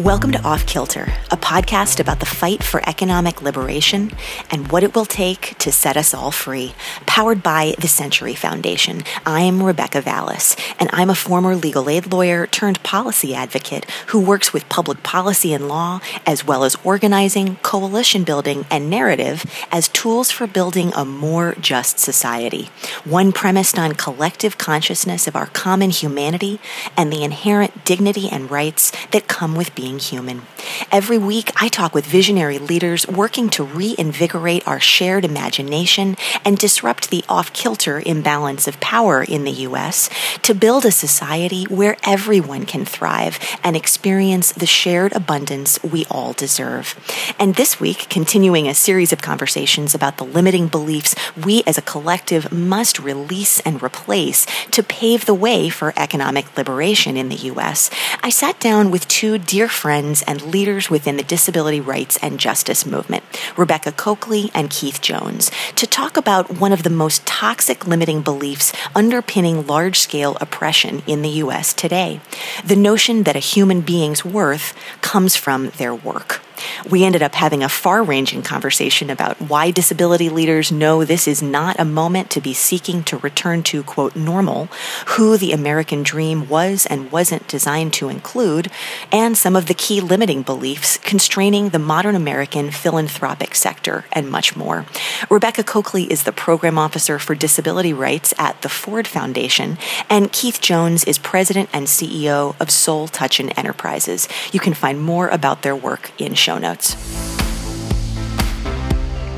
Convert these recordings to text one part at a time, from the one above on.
Welcome to Off Kilter, a podcast about the fight for economic liberation and what it will take to set us all free. Powered by the Century Foundation. I'm Rebecca Vallas, and I'm a former legal aid lawyer turned policy advocate who works with public policy and law, as well as organizing, coalition building, and narrative as tools for building a more just society. One premised on collective consciousness of our common humanity and the inherent dignity and rights that come with being human. Every week, I talk with visionary leaders working to reinvigorate our shared imagination and disrupt the off kilter imbalance of power in the U.S. to build a society where everyone can thrive and experience the shared abundance we all deserve. And this week, continuing a series of conversations about the limiting beliefs we as a collective must release and replace to pave the way for economic liberation in the U.S., I sat down with two dear friends and leaders within the disability rights and justice movement, Rebecca Cokley and Keith Jones, to talk about one of the most toxic limiting beliefs underpinning large scale oppression in the U.S. today the notion that a human being's worth comes from their work. We ended up having a far ranging conversation about why disability leaders know this is not a moment to be seeking to return to, quote, normal, who the American dream was and wasn't designed to include, and some of the key limiting beliefs constraining the modern American philanthropic sector, and much more. Rebecca Cokley is the program officer for disability rights at the Ford Foundation, and Keith Jones is president and CEO of Soul Touchin' Enterprises. You can find more about their work in show notes.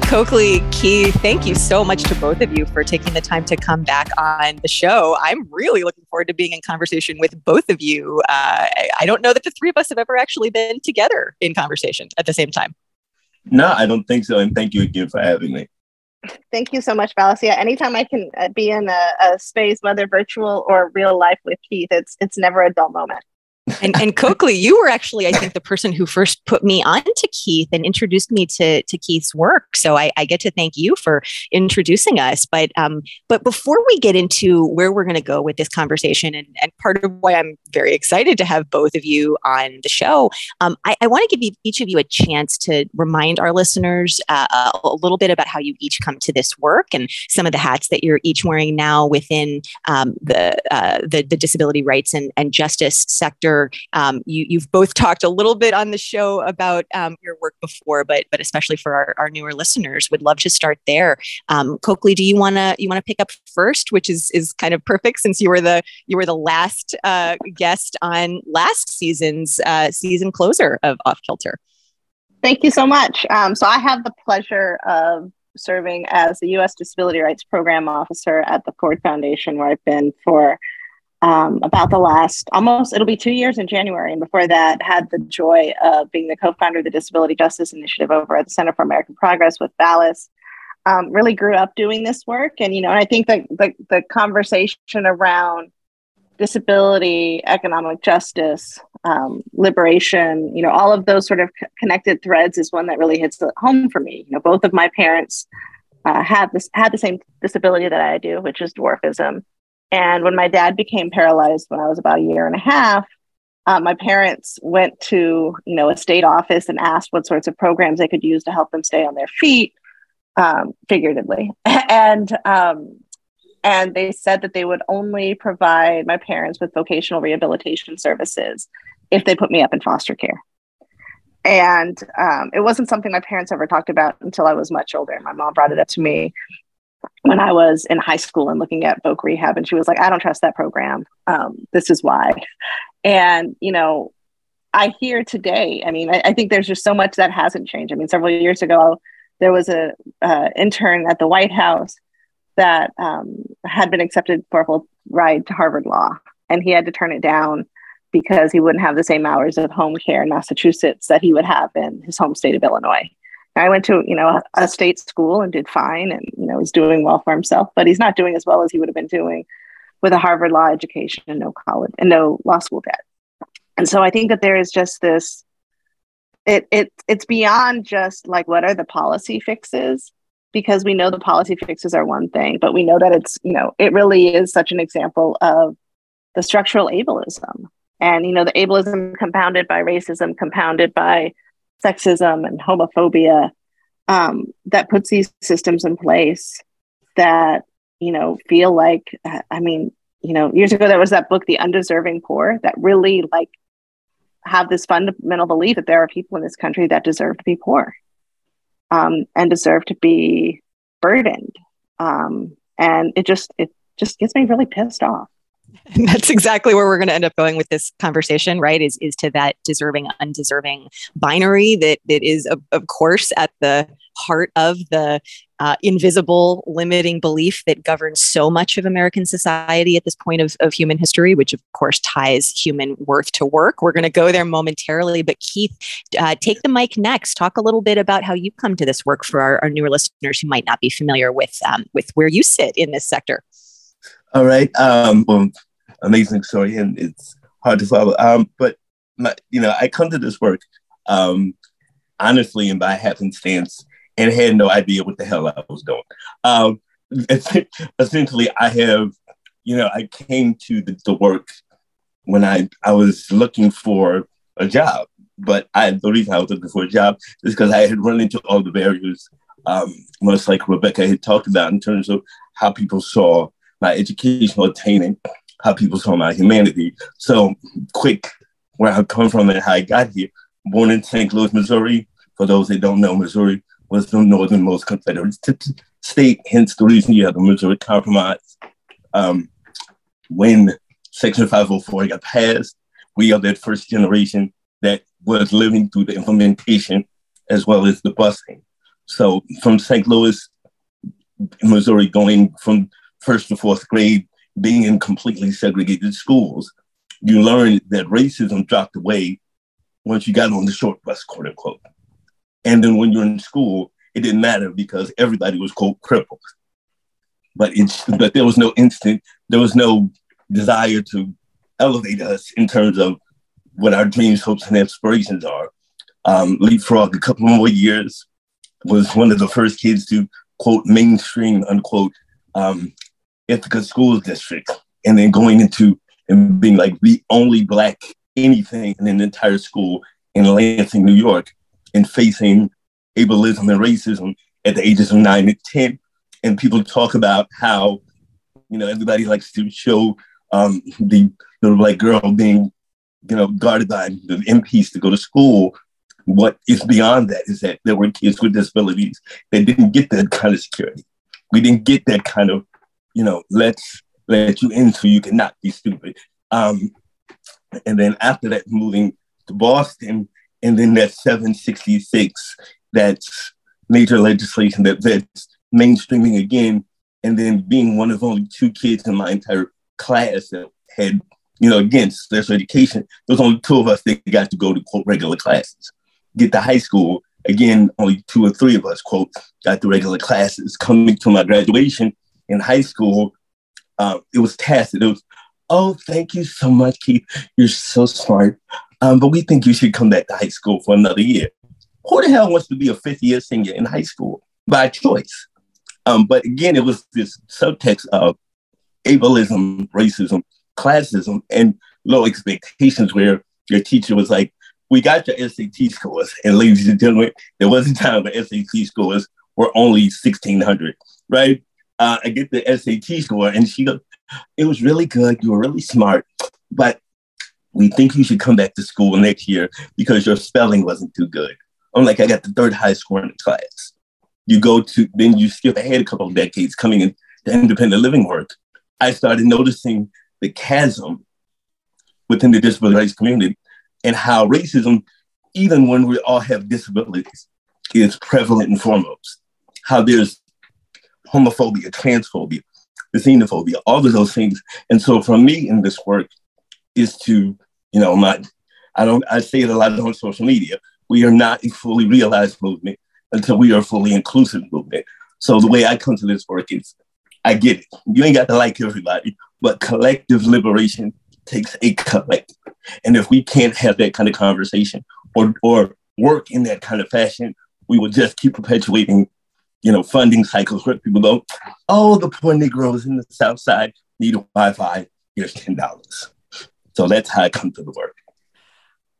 Cokley, Key, thank you so much to both of you for taking the time to come back on the show. I'm really looking forward to being in conversation with both of you. Uh, I don't know that the three of us have ever actually been together in conversation at the same time. No, I don't think so. And thank you again for having me. Thank you so much, Valicia. Anytime I can uh, be in a, a space, whether virtual or real life with Keith, it's it's never a dull moment and, and Cokley, you were actually, I think, the person who first put me on to Keith and introduced me to, to Keith's work. So I, I get to thank you for introducing us. But um, but before we get into where we're going to go with this conversation, and, and part of why I'm very excited to have both of you on the show, um, I, I want to give each of you a chance to remind our listeners uh, a little bit about how you each come to this work and some of the hats that you're each wearing now within um, the, uh, the the disability rights and, and justice sector um, you, have both talked a little bit on the show about um, your work before, but but especially for our, our newer listeners, would love to start there. Um, Cokley, do you want to you want to pick up first, which is is kind of perfect since you were the you were the last uh, guest on last season's uh, season closer of Off Kilter. Thank you so much. Um, so I have the pleasure of serving as the U.S. Disability Rights Program Officer at the Ford Foundation, where I've been for um, about the last almost it'll be two years in January. And before that, had the joy of being the co-founder of the Disability Justice Initiative over at the Center for American Progress with Vallas. Um, really grew up doing this work, and you know, and I think that the, the conversation around disability, economic justice, um, liberation, you know, all of those sort of connected threads is one that really hits home for me. You know, both of my parents uh, had this had the same disability that I do, which is dwarfism. And when my dad became paralyzed when I was about a year and a half, uh, my parents went to you know a state office and asked what sorts of programs they could use to help them stay on their feet, um, figuratively, and um, and they said that they would only provide my parents with vocational rehabilitation services if they put me up in foster care. And um, it wasn't something my parents ever talked about until I was much older. My mom brought it up to me when I was in high school and looking at voc rehab, and she was like, "I don't trust that program. Um, this is why." And you know, I hear today. I mean, I, I, think there's just so much that hasn't changed. I mean, several years ago, there was a uh, intern at the White House that um, had been accepted for a full ride to Harvard Law, and he had to turn it down because he wouldn't have the same hours of home care in Massachusetts that he would have in his home state of Illinois. I went to, you know, a, a, state school and did fine and, you know, he's doing well for himself, but he's not doing as well as he would have been doing with a Harvard law education and no college and no law school debt. And so I think that there is just this it it it's beyond just like what are the policy fixes because we know the policy fixes are one thing, but we know that it's, you know, it really is such an example of the structural ableism and you know the ableism compounded by racism compounded by sexism and homophobia um, that puts these systems in place that you know feel like i mean you know years ago there was that book the undeserving poor that really like have this fundamental belief that there are people in this country that deserve to be poor um, and deserve to be burdened um, and it just it just gets me really pissed off and that's exactly where we're going to end up going with this conversation, right? Is is to that deserving, undeserving binary that that is, of, of course, at the heart of the uh, invisible limiting belief that governs so much of American society at this point of, of human history, which of course ties human worth to work. We're going to go there momentarily, but Keith, uh, take the mic next. Talk a little bit about how you come to this work for our, our newer listeners who might not be familiar with um, with where you sit in this sector. All right. Um, well, amazing story, and it's hard to follow. Um, but my, you know, I come to this work um, honestly and by happenstance, and had no idea what the hell I was doing. Um, essentially, I have, you know, I came to the, the work when I I was looking for a job, but I the reason I was looking for a job is because I had run into all the barriers, um, much like Rebecca had talked about in terms of how people saw my educational attaining, how people saw my humanity. So, quick, where I come from and how I got here. Born in St. Louis, Missouri. For those that don't know, Missouri was the northernmost Confederate state, hence the reason you have the Missouri Compromise. Um, when Section 504 got passed, we are that first generation that was living through the implementation as well as the busing. So from St. Louis, Missouri, going from first to fourth grade, being in completely segregated schools, you learn that racism dropped away once you got on the short bus, quote unquote. And then when you're in school, it didn't matter because everybody was quote crippled. But it's but there was no instant, there was no desire to elevate us in terms of what our dreams, hopes, and aspirations are. Um, leapfrog a couple more years was one of the first kids to quote mainstream unquote um, Ithaca School District, and then going into and being like the only black anything in an entire school in Lansing, New York, and facing ableism and racism at the ages of nine and 10. And people talk about how, you know, everybody likes to show um, the little black girl being, you know, guarded by the MPs to go to school. What is beyond that is that there were kids with disabilities that didn't get that kind of security. We didn't get that kind of you know, let's let you in so you cannot be stupid. Um, and then after that, moving to Boston, and then that 766, that's major legislation that that's mainstreaming again, and then being one of only two kids in my entire class that had, you know, again, special education. There's only two of us that got to go to quote regular classes. Get to high school, again, only two or three of us, quote, got the regular classes. Coming to my graduation, in high school, uh, it was tested. It was, oh, thank you so much, Keith. You're so smart. Um, but we think you should come back to high school for another year. Who the hell wants to be a fifth year senior in high school by choice? Um, but again, it was this subtext of ableism, racism, classism, and low expectations where your teacher was like, we got your SAT scores. And ladies and gentlemen, there was a time when SAT scores were only 1600, right? Uh, I get the SAT score, and she goes, "It was really good. You were really smart, but we think you should come back to school next year because your spelling wasn't too good." I'm like, I got the third highest score in the class. You go to then you skip ahead a couple of decades coming into independent living work. I started noticing the chasm within the disability rights community and how racism, even when we all have disabilities, is prevalent and foremost. How there's homophobia, transphobia, the xenophobia, all of those things. And so for me in this work is to, you know, my, I don't, I say it a lot on social media. We are not a fully realized movement until we are a fully inclusive movement. So the way I come to this work is, I get it. You ain't got to like everybody, but collective liberation takes a collective. And if we can't have that kind of conversation or, or work in that kind of fashion, we will just keep perpetuating you know, funding cycles where people go, oh, the poor Negroes in the South Side need Wi-Fi. Here's ten dollars. So that's how I come to the work.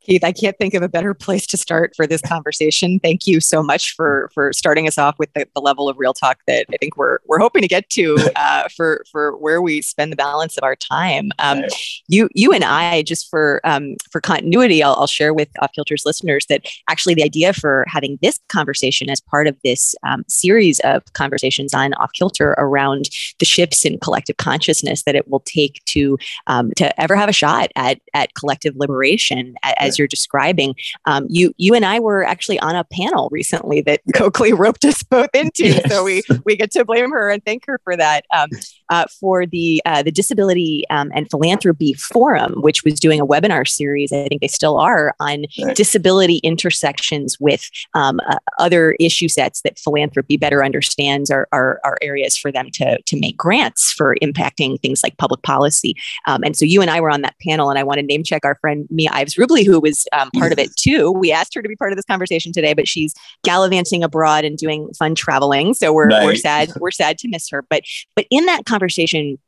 Keith, I can't think of a better place to start for this conversation. Thank you so much for for starting us off with the, the level of real talk that I think we're we're hoping to get to uh, for for where we spend the balance of our time. Um, you you and I, just for um, for continuity, I'll, I'll share with Off Kilter's listeners that actually the idea for having this conversation as part of this um, series of conversations on Off Kilter around the shifts in collective consciousness that it will take to um, to ever have a shot at at collective liberation as as you're describing. Um, you you and I were actually on a panel recently that Cokley roped us both into, yes. so we we get to blame her and thank her for that. Um, uh, for the uh, the Disability um, and Philanthropy Forum, which was doing a webinar series, I think they still are on right. disability intersections with um, uh, other issue sets that philanthropy better understands are, are, are, areas for them to to make grants for impacting things like public policy. Um, and so you and I were on that panel, and I want to name check our friend Mia Ives-Rublee, who was um, part of it too. We asked her to be part of this conversation today, but she's gallivanting abroad and doing fun traveling. So we're, we're sad we're sad to miss her. But but in that conversation, conversation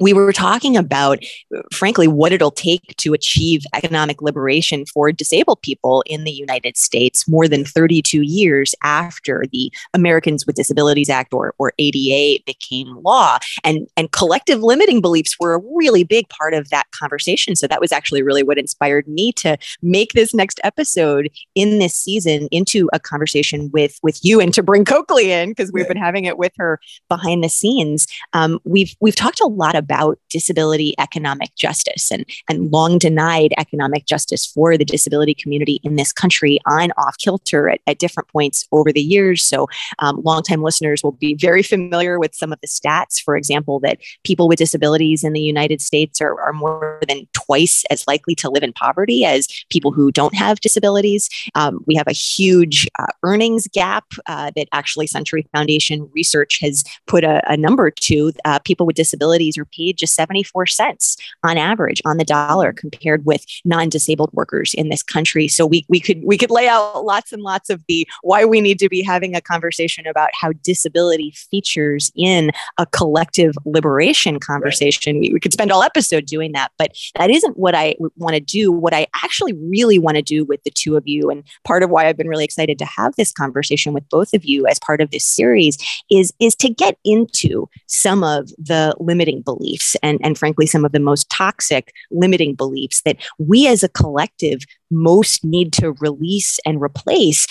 we were talking about, frankly, what it'll take to achieve economic liberation for disabled people in the United States more than 32 years after the Americans with Disabilities Act or, or ADA became law. And, and collective limiting beliefs were a really big part of that conversation. So that was actually really what inspired me to make this next episode in this season into a conversation with, with you and to bring Cokley in because we've been having it with her behind the scenes. Um, we've, we've talked a lot about disability economic justice and, and long denied economic justice for the disability community in this country on off kilter at, at different points over the years. So, um, longtime listeners will be very familiar with some of the stats. For example, that people with disabilities in the United States are, are more than twice as likely to live in poverty as people who don't have disabilities. Um, we have a huge uh, earnings gap uh, that actually Century Foundation research has put a, a number to. Uh, people with disabilities are paid just 74 cents on average on the dollar compared with non-disabled workers in this country. So we, we could we could lay out lots and lots of the why we need to be having a conversation about how disability features in a collective liberation conversation. Right. We, we could spend all episode doing that, but that isn't what I want to do. What I actually really want to do with the two of you, and part of why I've been really excited to have this conversation with both of you as part of this series, is is to get into some of the limiting beliefs and, and frankly, some of the most toxic limiting beliefs that we as a collective most need to release and replace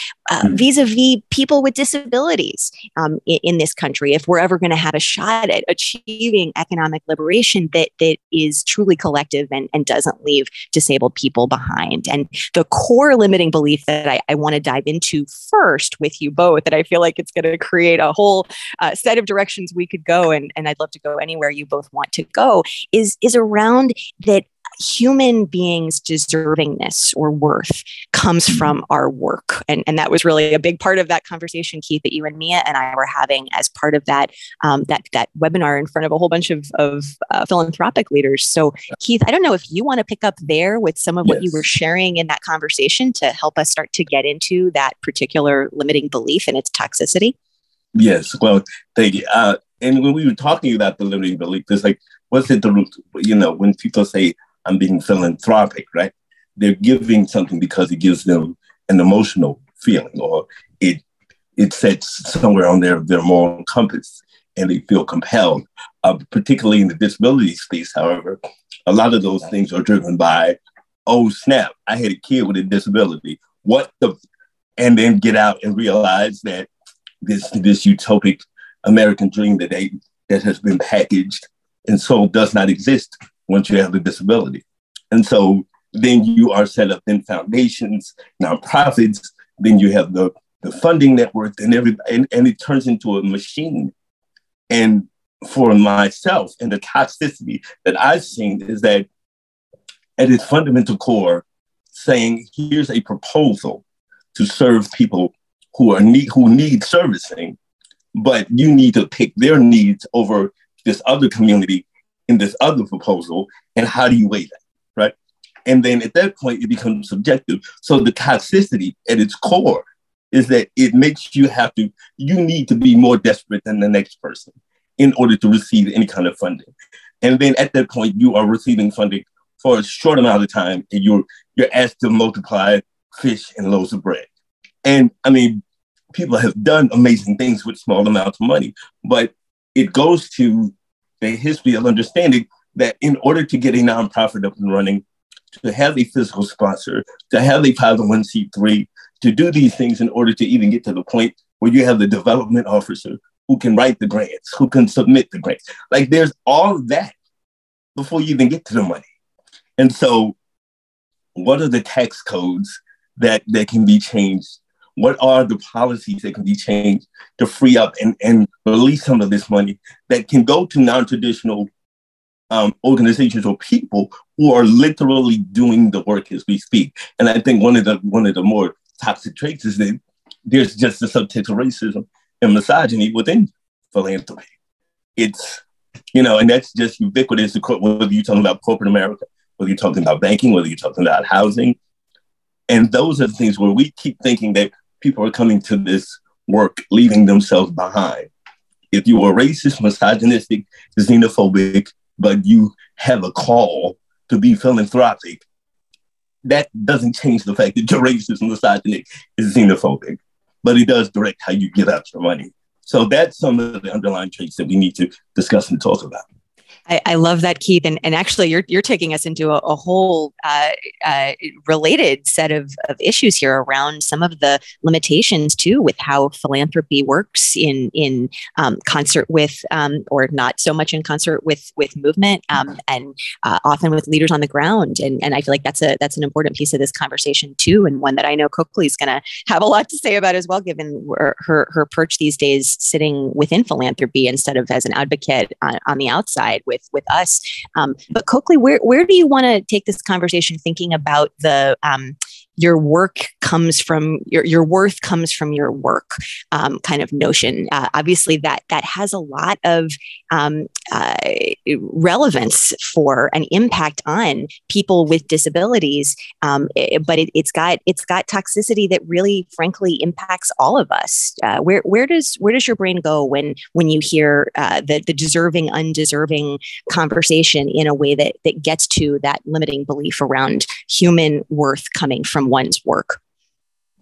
vis a vis people with disabilities um, in, in, this country. If we're ever going to have a shot at achieving economic liberation that, that is truly collective and, and doesn't leave disabled people behind. And the core limiting belief that I, I want to dive into first with you both, that I feel like it's going to create a whole uh, set of directions we could go, and, and I'd love to go anywhere you both want to go, is, is around that human beings' deservingness or worth comes mm-hmm. from our work. And, and that was really a big part of that conversation, Keith, that you and Mia and I were having as part of that um, that that webinar in front of a whole bunch of, of uh, philanthropic leaders. So, Keith, I don't know if you want to pick up there with some of yes. what you were sharing in that conversation to help us start to get into that particular limiting belief and its toxicity. Yes, well, thank you. Uh, and when we were talking about the limiting belief, it's like, what's it the root? you know, when people say I'm being philanthropic, right? They're giving something because it gives them an emotional feeling or it it sets somewhere on their, their moral compass and they feel compelled. Uh, particularly in the disability space, however, a lot of those things are driven by, oh snap, I had a kid with a disability. What the and then get out and realize that this this utopic American dream that they that has been packaged and sold does not exist once you have a disability. And so then you are set up in foundations, nonprofits, then you have the, the funding network and everybody, and, and it turns into a machine. And for myself and the toxicity that I've seen is that at its fundamental core, saying here's a proposal to serve people who are need who need servicing, but you need to pick their needs over this other community in this other proposal, and how do you weigh that, right? And then at that point, it becomes subjective. So the toxicity at its core is that it makes you have to, you need to be more desperate than the next person in order to receive any kind of funding. And then at that point, you are receiving funding for a short amount of time, and you're you're asked to multiply fish and loaves of bread. And I mean, people have done amazing things with small amounts of money, but it goes to the history of understanding that in order to get a nonprofit up and running, to have a fiscal sponsor, to have a 501c3, to do these things in order to even get to the point where you have the development officer who can write the grants, who can submit the grants. Like there's all that before you even get to the money. And so, what are the tax codes that, that can be changed? What are the policies that can be changed to free up and, and release some of this money that can go to non traditional um, organizations or people who are literally doing the work as we speak? And I think one of the one of the more toxic traits is that there's just the subtext of racism and misogyny within philanthropy. It's, you know, and that's just ubiquitous, whether you're talking about corporate America, whether you're talking about banking, whether you're talking about housing. And those are the things where we keep thinking that people are coming to this work leaving themselves behind. If you are racist, misogynistic, xenophobic, but you have a call to be philanthropic, that doesn't change the fact that you're racist, misogynistic, is xenophobic but it does direct how you give out your money. So that's some of the underlying traits that we need to discuss and talk about. I, I, love that, Keith. And, and actually, you're, you're taking us into a, a whole uh, uh, related set of, of issues here around some of the limitations, too, with how philanthropy works in, in um, concert with, um, or not so much in concert with, with movement um, and uh, often with leaders on the ground. And, and I feel like that's, a, that's an important piece of this conversation, too, and one that I know Cokley is going to have a lot to say about as well, given her, her, her perch these days sitting within philanthropy instead of as an advocate on, on the outside with with with us. Um, but Cokley, where where do you want to take this conversation? Thinking about the um, your work comes from your, your worth comes from your work um, kind of notion. Uh, obviously, that that has a lot of um, uh, relevance for an impact on people with disabilities, um, it, but it, has got it's got toxicity that really, frankly, impacts all of us. Uh, where where does where does your brain go when when you hear uh, the the deserving undeserving conversation in a way that that gets to that limiting belief around human worth coming from one's work?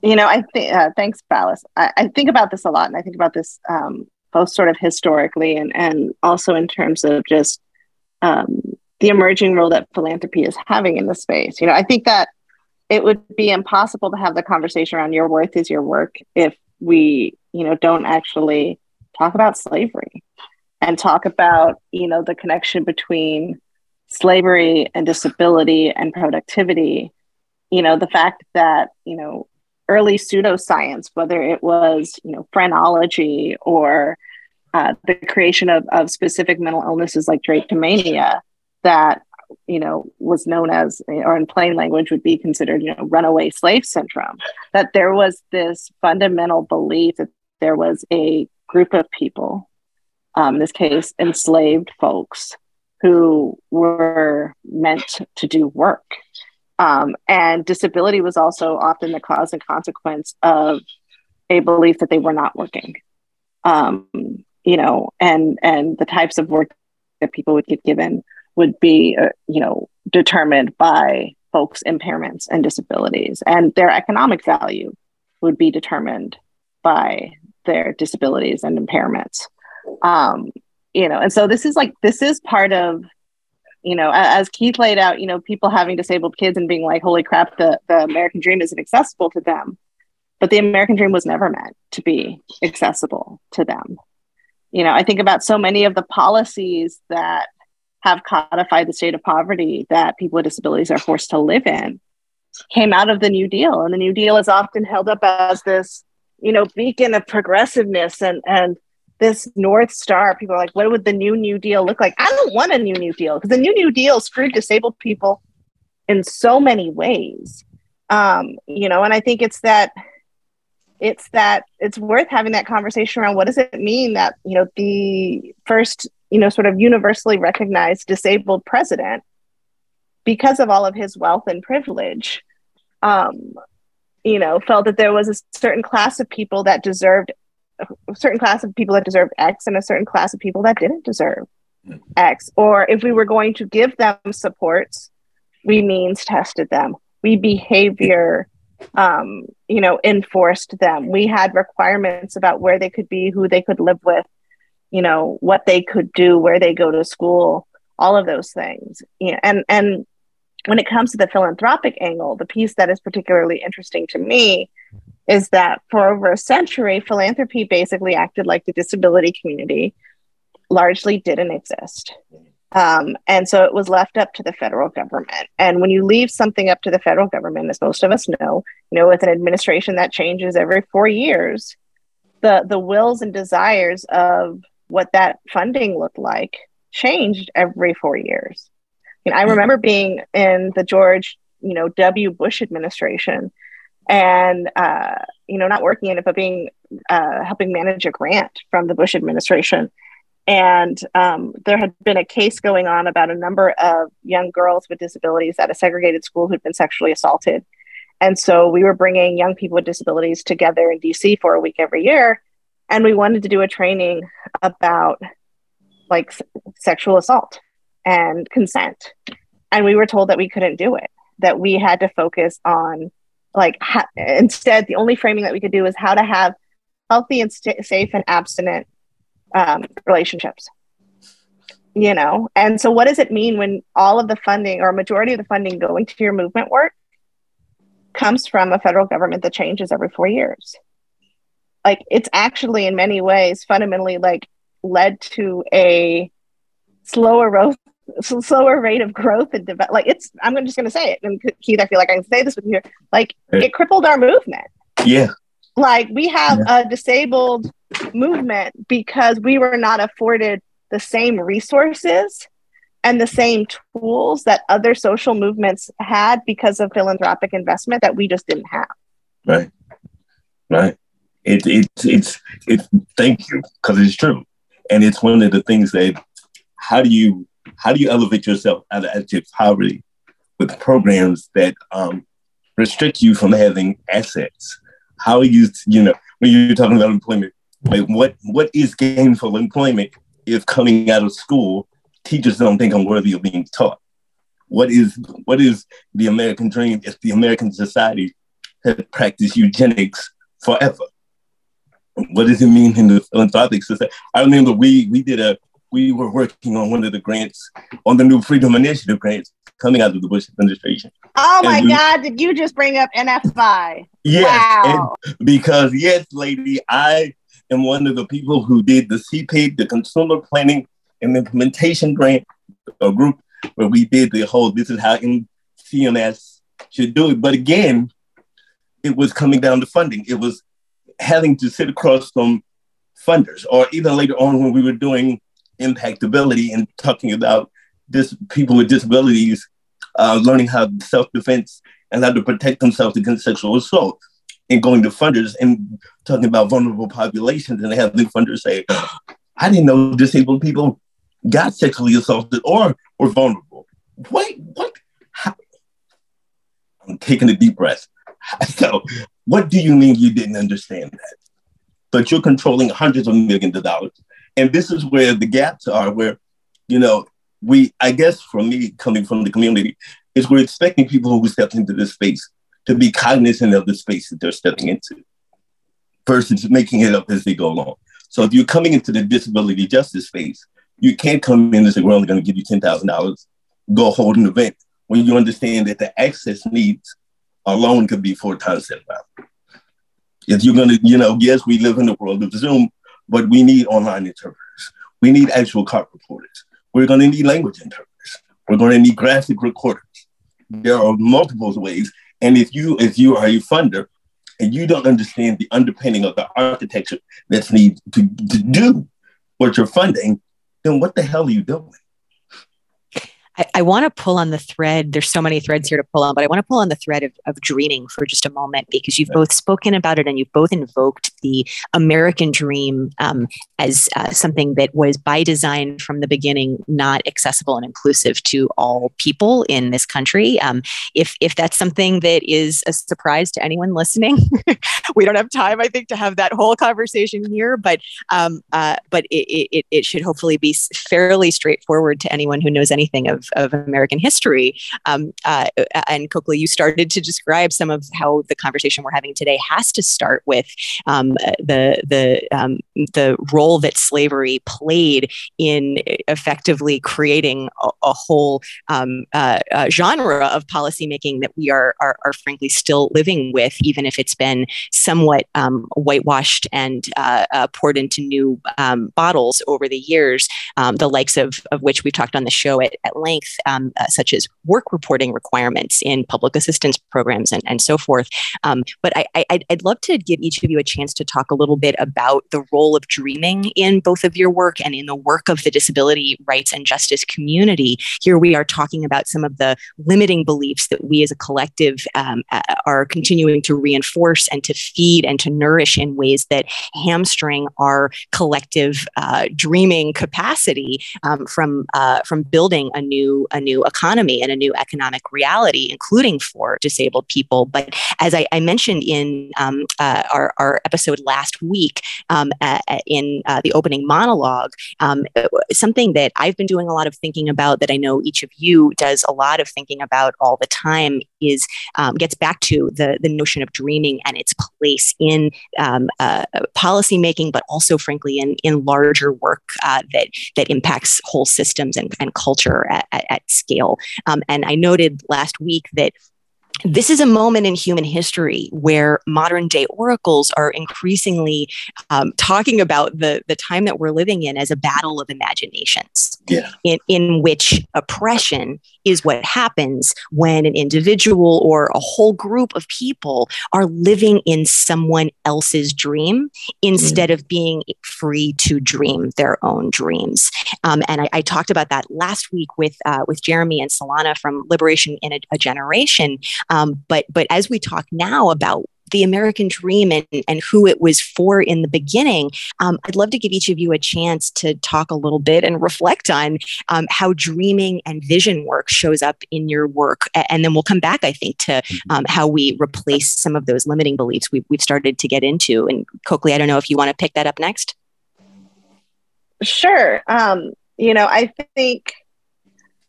You know, I think, uh, thanks, Vallas. I, I, think about this a lot, and I think about this um, both sort of historically and, and also in terms of just um, the emerging role that philanthropy is having in the space. You know, I think that it would be impossible to have the conversation around your worth is your work if we, you know, don't actually talk about slavery and talk about, you know, the connection between slavery and disability and productivity you know the fact that you know early pseudoscience whether it was you know phrenology or uh, the creation of, of specific mental illnesses like drapetomania that you know was known as or in plain language would be considered you know runaway slave syndrome that there was this fundamental belief that there was a group of people um, in this case enslaved folks who were meant to do work um, and disability was also often the cause and consequence of a belief that they were not working. Um, you know, and and the types of work that people would get given would be, uh, you know, determined by folks' impairments and disabilities, and their economic value would be determined by their disabilities and impairments. Um, you know, and so this is like this is part of you know, as Keith laid out, you know, people having disabled kids and being like, holy crap, the, the American dream isn't accessible to them. But the American dream was never meant to be accessible to them. You know, I think about so many of the policies that have codified the state of poverty that people with disabilities are forced to live in came out of the New Deal. And the New Deal is often held up as this, you know, beacon of progressiveness and and this North Star. People are like, what would the new New Deal look like? I don't want a new New Deal because the new New Deal screwed disabled people in so many ways. Um, you know, and I think it's that it's that it's worth having that conversation around what does it mean that you know the first you know sort of universally recognized disabled president because of all of his wealth and privilege um, you know felt that there was a certain class of people that deserved a certain class of people that deserved X and a certain class of people that didn't deserve. X. Or if we were going to give them supports we means tested them. We behavior, um, you know, enforced them. We had requirements about where they could be, who they could live with, you know, what they could do, where they go to school, all of those things. Yeah, and and when it comes to the philanthropic angle, the piece that is particularly interesting to me is that for over a century, philanthropy basically acted like the disability community largely didn't exist. Um, and so it was left up to the federal government. And when you leave something up to the federal government, as most of us know, you know, with an administration that changes every four years, the the wills and desires of what that funding looked like changed every four years. And I remember being in the George, you know, W. Bush administration and uh, you know not working in it but being uh, helping manage a grant from the bush administration. And um, there had been a case going on about a number of young girls with disabilities at a segregated school who'd been sexually assaulted. And so we were bringing young people with disabilities together in dc for a week every year and we wanted to do a training about like s- sexual assault and consent. And we were told that we couldn't do it that we had to focus on like ha- instead the only framing that we could do is how to have healthy and st- safe and abstinent um, relationships. You know? And so what does it mean when all of the funding or majority of the funding going to your movement work comes from a federal government that changes every four years? Like it's actually in many ways fundamentally like led to a slower growth slower rate of growth and develop. Like it's, I'm just going to say it. And Keith, I feel like I can say this with you. Like it crippled our movement. Yeah. Like we have yeah. a disabled movement because we were not afforded the same resources and the same tools that other social movements had because of philanthropic investment that we just didn't have. Right. Right. It, it, it's, it's, thank you, because it's true. And it's one of the things that, how do you how do you elevate yourself out of abject poverty with programs that um, restrict you from having assets? How are you, you know, when you're talking about employment, like what what is gainful employment if coming out of school, teachers don't think I'm worthy of being taught? What is what is the American dream if the American society had practiced eugenics forever? What does it mean in the philanthropic society? I remember we we did a we were working on one of the grants, on the new Freedom Initiative grants coming out of the Bush administration. Oh my we, God, did you just bring up NFI? Yes, wow. because yes, lady, I am one of the people who did the CPIG, the Consumer Planning and Implementation Grant a group where we did the whole, this is how CMS should do it. But again, it was coming down to funding. It was having to sit across from funders, or even later on when we were doing impactability and talking about this people with disabilities uh, learning how self-defense and how to protect themselves against sexual assault and going to funders and talking about vulnerable populations and having funders say, I didn't know disabled people got sexually assaulted or were vulnerable. Wait, what? How? I'm taking a deep breath. So, what do you mean you didn't understand that? But you're controlling hundreds of millions of dollars and this is where the gaps are where you know we i guess for me coming from the community is we're expecting people who step into this space to be cognizant of the space that they're stepping into versus making it up as they go along. So if you're coming into the disability justice space you can't come in and say we're only going to give you $10000 go hold an event when you understand that the access needs alone could be four times that amount. If you're going to you know yes we live in the world of zoom but we need online interpreters. We need actual court reporters. We're going to need language interpreters. We're going to need graphic recorders. There are multiple ways. And if you if you are a funder and you don't understand the underpinning of the architecture that's needed to, to do what you're funding, then what the hell are you doing? I, I want to pull on the thread. There's so many threads here to pull on, but I want to pull on the thread of, of dreaming for just a moment because you've both spoken about it and you've both invoked the American dream um, as uh, something that was by design from the beginning not accessible and inclusive to all people in this country. Um, if if that's something that is a surprise to anyone listening, we don't have time, I think, to have that whole conversation here. But um, uh, but it, it, it should hopefully be fairly straightforward to anyone who knows anything of of American history. Um, uh, and Cokley, you started to describe some of how the conversation we're having today has to start with um, the the um, the role that slavery played in effectively creating a, a whole um, uh, uh, genre of policymaking that we are, are, are frankly still living with, even if it's been somewhat um, whitewashed and uh, uh, poured into new um, bottles over the years. The likes of of which we've talked on the show at, at length, um, uh, such as work reporting requirements in public assistance programs and, and so forth. Um, but I, I, I'd love to give each of you a chance to talk a little bit about the role of dreaming in both of your work and in the work of the disability rights and justice community. Here we are talking about some of the limiting beliefs that we as a collective um, are continuing to reinforce and to feed and to nourish in ways that hamstring our collective uh, dreaming capacity um, from uh, from building a new a new economy and a new economic reality, including for disabled people. But as I, I mentioned in um, uh, our, our episode last week, um, in uh, the opening monologue, um, something that I've been doing a lot of thinking about that I know each of you does a lot of thinking about all the time is um, gets back to the the notion of dreaming and its place in um, uh, policy making, but also, frankly, in in larger work uh, that that impacts whole systems and, and culture at, at, at scale. Um, and I noted last week that this is a moment in human history where modern day oracles are increasingly um, talking about the, the time that we're living in as a battle of imaginations, yeah. in, in which oppression is what happens when an individual or a whole group of people are living in someone else's dream instead mm. of being free to dream their own dreams. Um, and I, I, talked about that last week with uh, with Jeremy and Solana from Liberation in a, a Generation. Um, but but as we talk now about the American dream and, and who it was for in the beginning, um, I'd love to give each of you a chance to talk a little bit and reflect on um, how dreaming and vision work shows up in your work. And then we'll come back, I think, to mm-hmm. um, how we replace some of those limiting beliefs we've, we've started to get into. And Cokley, I don't know if you want to pick that up next. Sure. Um, you know, I think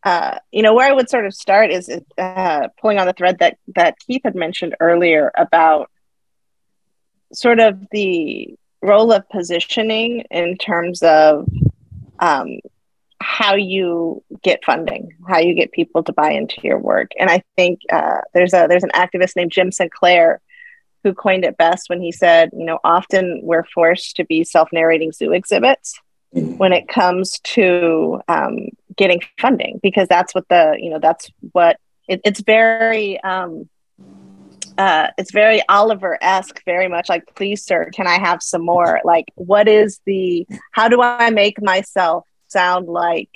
uh, you know, where I would sort of start is uh, pulling on the thread that that Keith had mentioned earlier about sort of the role of positioning in terms of um, how you get funding, how you get people to buy into your work. And I think uh, there's a there's an activist named Jim Sinclair who coined it best when he said, you know, often we're forced to be self-narrating zoo exhibits when it comes to um, getting funding because that's what the you know that's what it, it's very um, uh, it's very Oliver-esque, very much like, please, sir, can I have some more? Like, what is the, how do I make myself sound like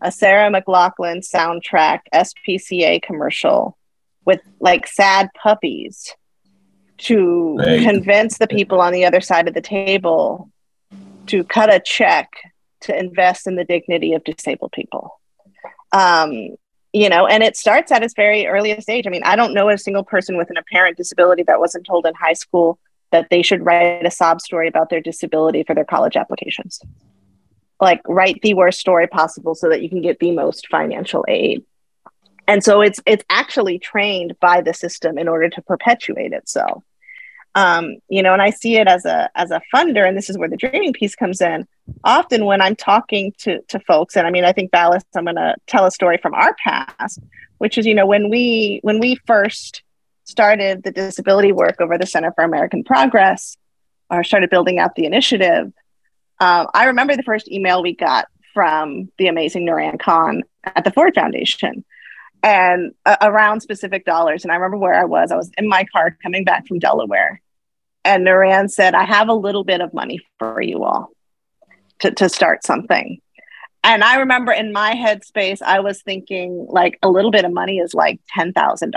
a Sarah McLachlan soundtrack SPCA commercial with like sad puppies to right. convince the people on the other side of the table to cut a check to invest in the dignity of disabled people. Um, you know, and it starts at its very earliest age. I mean, I don't know a single person with an apparent disability that wasn't told in high school that they should write a sob story about their disability for their college applications. Like, write the worst story possible so that you can get the most financial aid. And so it's it's actually trained by the system in order to perpetuate itself um, you know and i see it as a as a funder and this is where the dreaming piece comes in. Often when i'm talking to to folks and i mean i think Vallas i'm going to tell a story from our past which is you know when we when we first started the disability work over the center for american progress or started building out the initiative um, i remember the first email we got from the amazing Noorain Khan at the Ford Foundation and uh, around specific dollars. And I remember where I was. I was in my car coming back from Delaware. And Noorain said, I have a little bit of money for you all to, to start something. And I remember in my headspace, I was thinking like a little bit of money is like $10,000.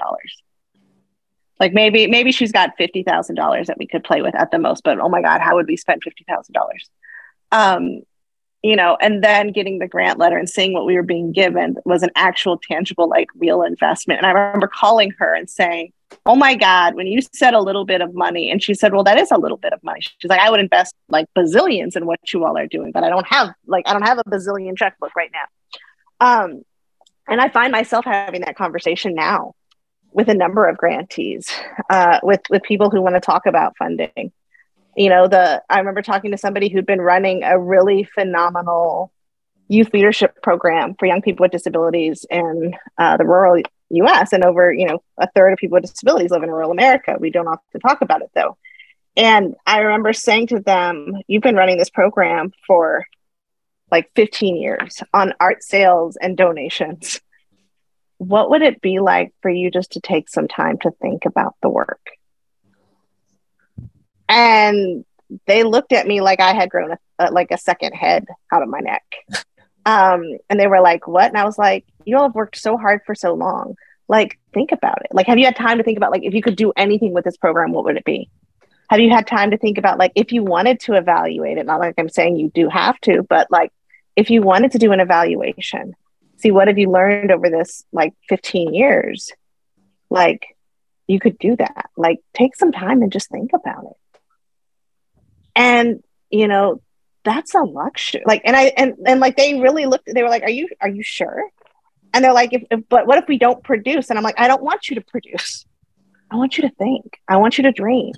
Like maybe, maybe she's got $50,000 that we could play with at the most, but oh my God, how would we spend $50,000? Um, you know, and then getting the grant letter and seeing what we were being given was an actual tangible, like real investment. And I remember calling her and saying, Oh my God, when you said a little bit of money, and she said, Well, that is a little bit of money. She's like, I would invest like bazillions in what you all are doing, but I don't have like I don't have a bazillion checkbook right now. Um, and I find myself having that conversation now with a number of grantees, uh, with with people who want to talk about funding. You know, the I remember talking to somebody who'd been running a really phenomenal youth leadership program for young people with disabilities in uh, the rural U.S. and over you know a third of people with disabilities live in rural America. We don't often talk about it though. And I remember saying to them, "You've been running this program for like 15 years on art sales and donations. What would it be like for you just to take some time to think about the work? And they looked at me like I had grown a, a, like a second head out of my neck. Um, and they were like, What? And I was like, You all have worked so hard for so long. Like, think about it. Like, have you had time to think about, like, if you could do anything with this program, what would it be? Have you had time to think about, like, if you wanted to evaluate it? Not like I'm saying you do have to, but like, if you wanted to do an evaluation, see what have you learned over this like 15 years? Like you could do that. Like take some time and just think about it. And you know, that's a luxury. Like, and I and and like they really looked. They were like, "Are you are you sure?" And they're like, if, if, "But what if we don't produce?" And I'm like, "I don't want you to produce. I want you to think. I want you to dream."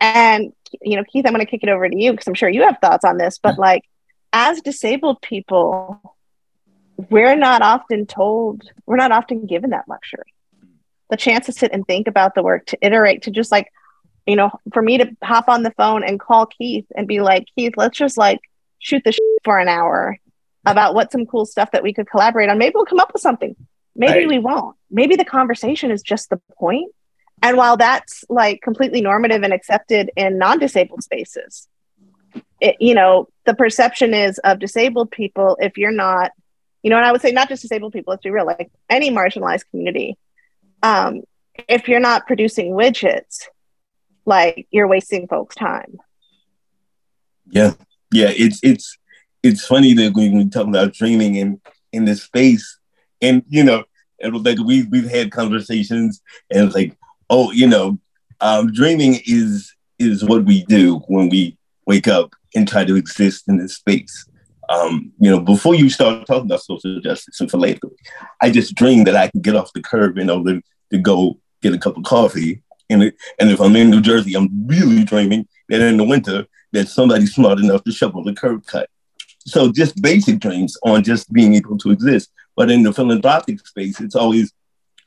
And you know, Keith, I'm going to kick it over to you because I'm sure you have thoughts on this. But like, as disabled people, we're not often told, we're not often given that luxury. The chance to sit and think about the work, to iterate, to just like, you know, for me to hop on the phone and call Keith and be like, Keith, let's just like shoot the for an hour about what some cool stuff that we could collaborate on. Maybe we'll come up with something. Maybe right. we won't. Maybe the conversation is just the point. And while that's like completely normative and accepted in non disabled spaces, it, you know, the perception is of disabled people, if you're not, you know, and I would say not just disabled people, let's be real, like any marginalized community, um, if you're not producing widgets, like you're wasting folks' time. Yeah. Yeah. It's, it's, it's funny that when we talk about dreaming in, in this space, and, you know, it was like we, we've had conversations and it's like, oh, you know, um, dreaming is, is what we do when we wake up and try to exist in this space. Um, you know, before you start talking about social justice and philanthropy, I just dreamed that I could get off the curb in order to go get a cup of coffee. And, and if I'm in New Jersey, I'm really dreaming that in the winter that somebody's smart enough to shovel the curb cut. So just basic dreams on just being able to exist. But in the philanthropic space, it's always,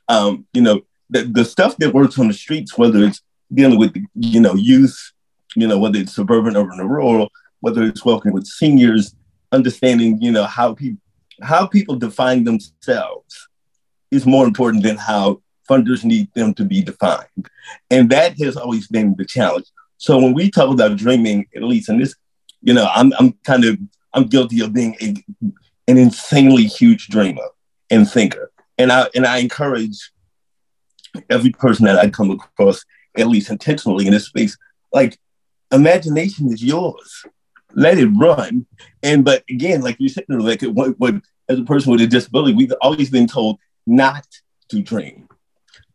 um, you know, the, the stuff that works on the streets, whether it's dealing with, you know, youth you know, whether it's suburban, urban, or rural, whether it's working with seniors, understanding, you know, how people how people define themselves is more important than how funders need them to be defined. And that has always been the challenge. So when we talk about dreaming, at least in this, you know, I'm I'm kind of I'm guilty of being a, an insanely huge dreamer and thinker. And I and I encourage every person that I come across, at least intentionally in this space, like imagination is yours. Let it run. And but again, like you said, like what, what as a person with a disability, we've always been told not to dream.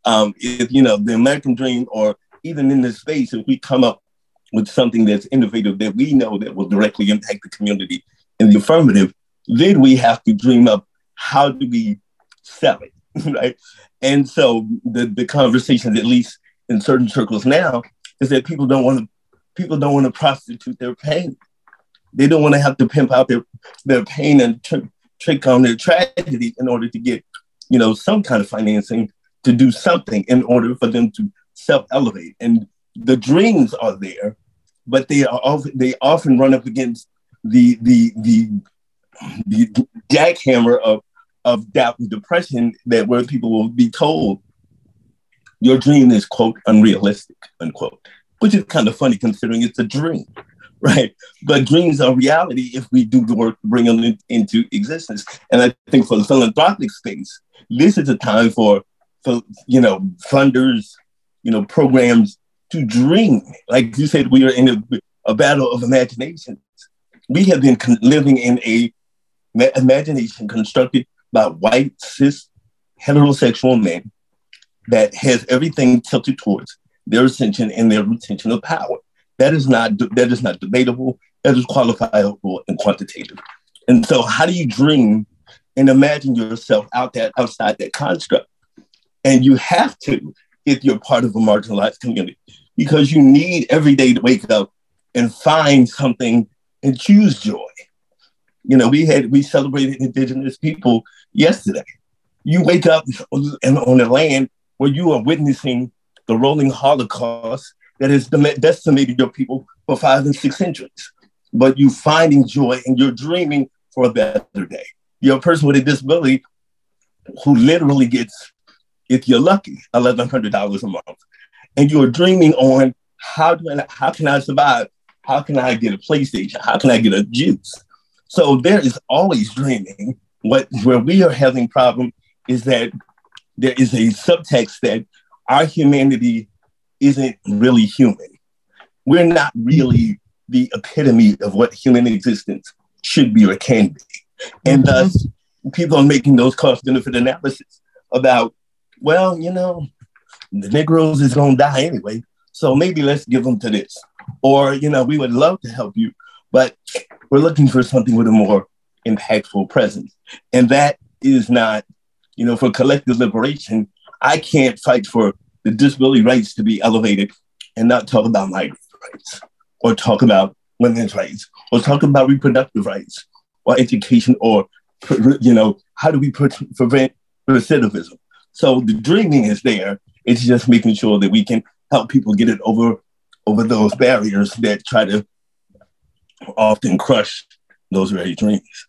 Um, if you know the American dream, or even in this space, if we come up with something that's innovative that we know that will directly impact the community in the affirmative, then we have to dream up how do we sell it, right? And so the the conversation, at least in certain circles now, is that people don't want to people don't want to prostitute their pain. They don't want to have to pimp out their, their pain and tr- trick on their tragedy in order to get, you know, some kind of financing to do something in order for them to self-elevate. And the dreams are there, but they are often, they often run up against the the the the jackhammer of of doubt and depression that where people will be told your dream is quote unrealistic unquote which is kind of funny considering it's a dream, right? But dreams are reality if we do the work to bring them in, into existence. And I think for the philanthropic space, this is a time for, for you know, funders, you know, programs to dream. Like you said, we are in a, a battle of imaginations. We have been con- living in a ma- imagination constructed by white, cis, heterosexual men that has everything tilted towards their ascension and their retention of power. That is not that is not debatable. That is qualifiable and quantitative. And so, how do you dream and imagine yourself out that outside that construct. And you have to if you're part of a marginalized community because you need every day to wake up and find something and choose joy. You know, we had we celebrated Indigenous people yesterday. You wake up and on a land where you are witnessing the rolling Holocaust that has decimated your people for five and six centuries. But you finding joy and you're dreaming for a better day. You're a person with a disability who literally gets, if you're lucky, $1,100 a month. And you're dreaming on how do I, how can I survive? How can I get a PlayStation? How can I get a juice? So there is always dreaming. What where we are having problem is that there is a subtext that our humanity isn't really human. We're not really the epitome of what human existence should be or can be. And mm-hmm. thus, people are making those cost benefit analysis about, well, you know, the Negroes is going to die anyway. So maybe let's give them to this. Or, you know, we would love to help you, but we're looking for something with a more impactful presence. And that is not, you know, for collective liberation, I can't fight for the disability rights to be elevated and not talk about migrant rights or talk about women's rights or talk about reproductive rights or education or you know how do we prevent recidivism so the dreaming is there it's just making sure that we can help people get it over over those barriers that try to often crush those very dreams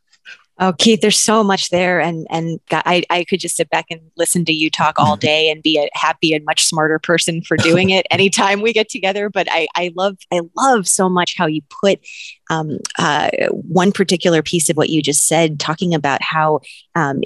Oh, Keith, there's so much there, and and I I could just sit back and listen to you talk all day and be a happy and much smarter person for doing it anytime we get together. But I I love I love so much how you put um, uh, one particular piece of what you just said, talking about how um,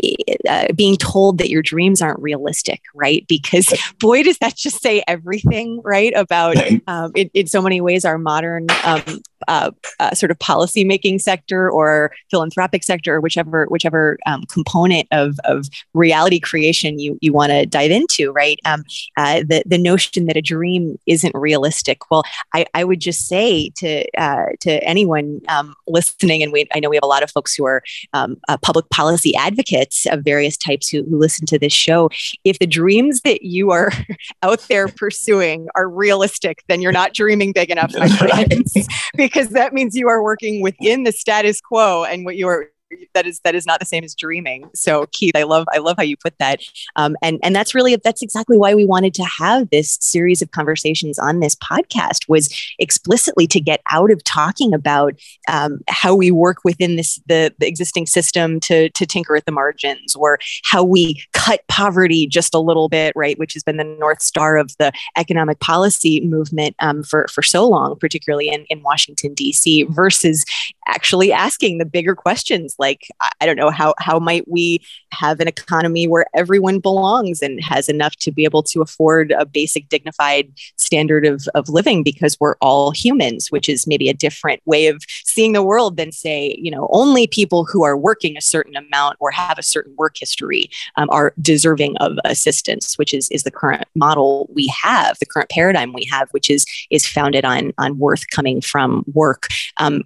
uh, being told that your dreams aren't realistic, right? Because boy, does that just say everything, right? About um, in, in, so many ways, our modern um, uh, uh, sort of policy making sector or philanthropic sector, or whichever whichever um, component of, of reality creation you you want to dive into, right? Um, uh, the the notion that a dream isn't realistic. Well, I, I would just say to uh, to anyone anyone um, listening, and we, I know we have a lot of folks who are um, uh, public policy advocates of various types who, who listen to this show. If the dreams that you are out there pursuing are realistic, then you're not dreaming big enough, my friends, because that means you are working within the status quo and what you are that is that is not the same as dreaming. So Keith, I love I love how you put that, um, and and that's really that's exactly why we wanted to have this series of conversations on this podcast was explicitly to get out of talking about um, how we work within this the, the existing system to to tinker at the margins or how we cut poverty just a little bit, right? Which has been the north star of the economic policy movement um, for for so long, particularly in in Washington D.C. versus actually asking the bigger questions like i don't know how how might we have an economy where everyone belongs and has enough to be able to afford a basic dignified standard of, of living because we're all humans which is maybe a different way of seeing the world than say you know only people who are working a certain amount or have a certain work history um, are deserving of assistance which is is the current model we have the current paradigm we have which is is founded on on worth coming from work um,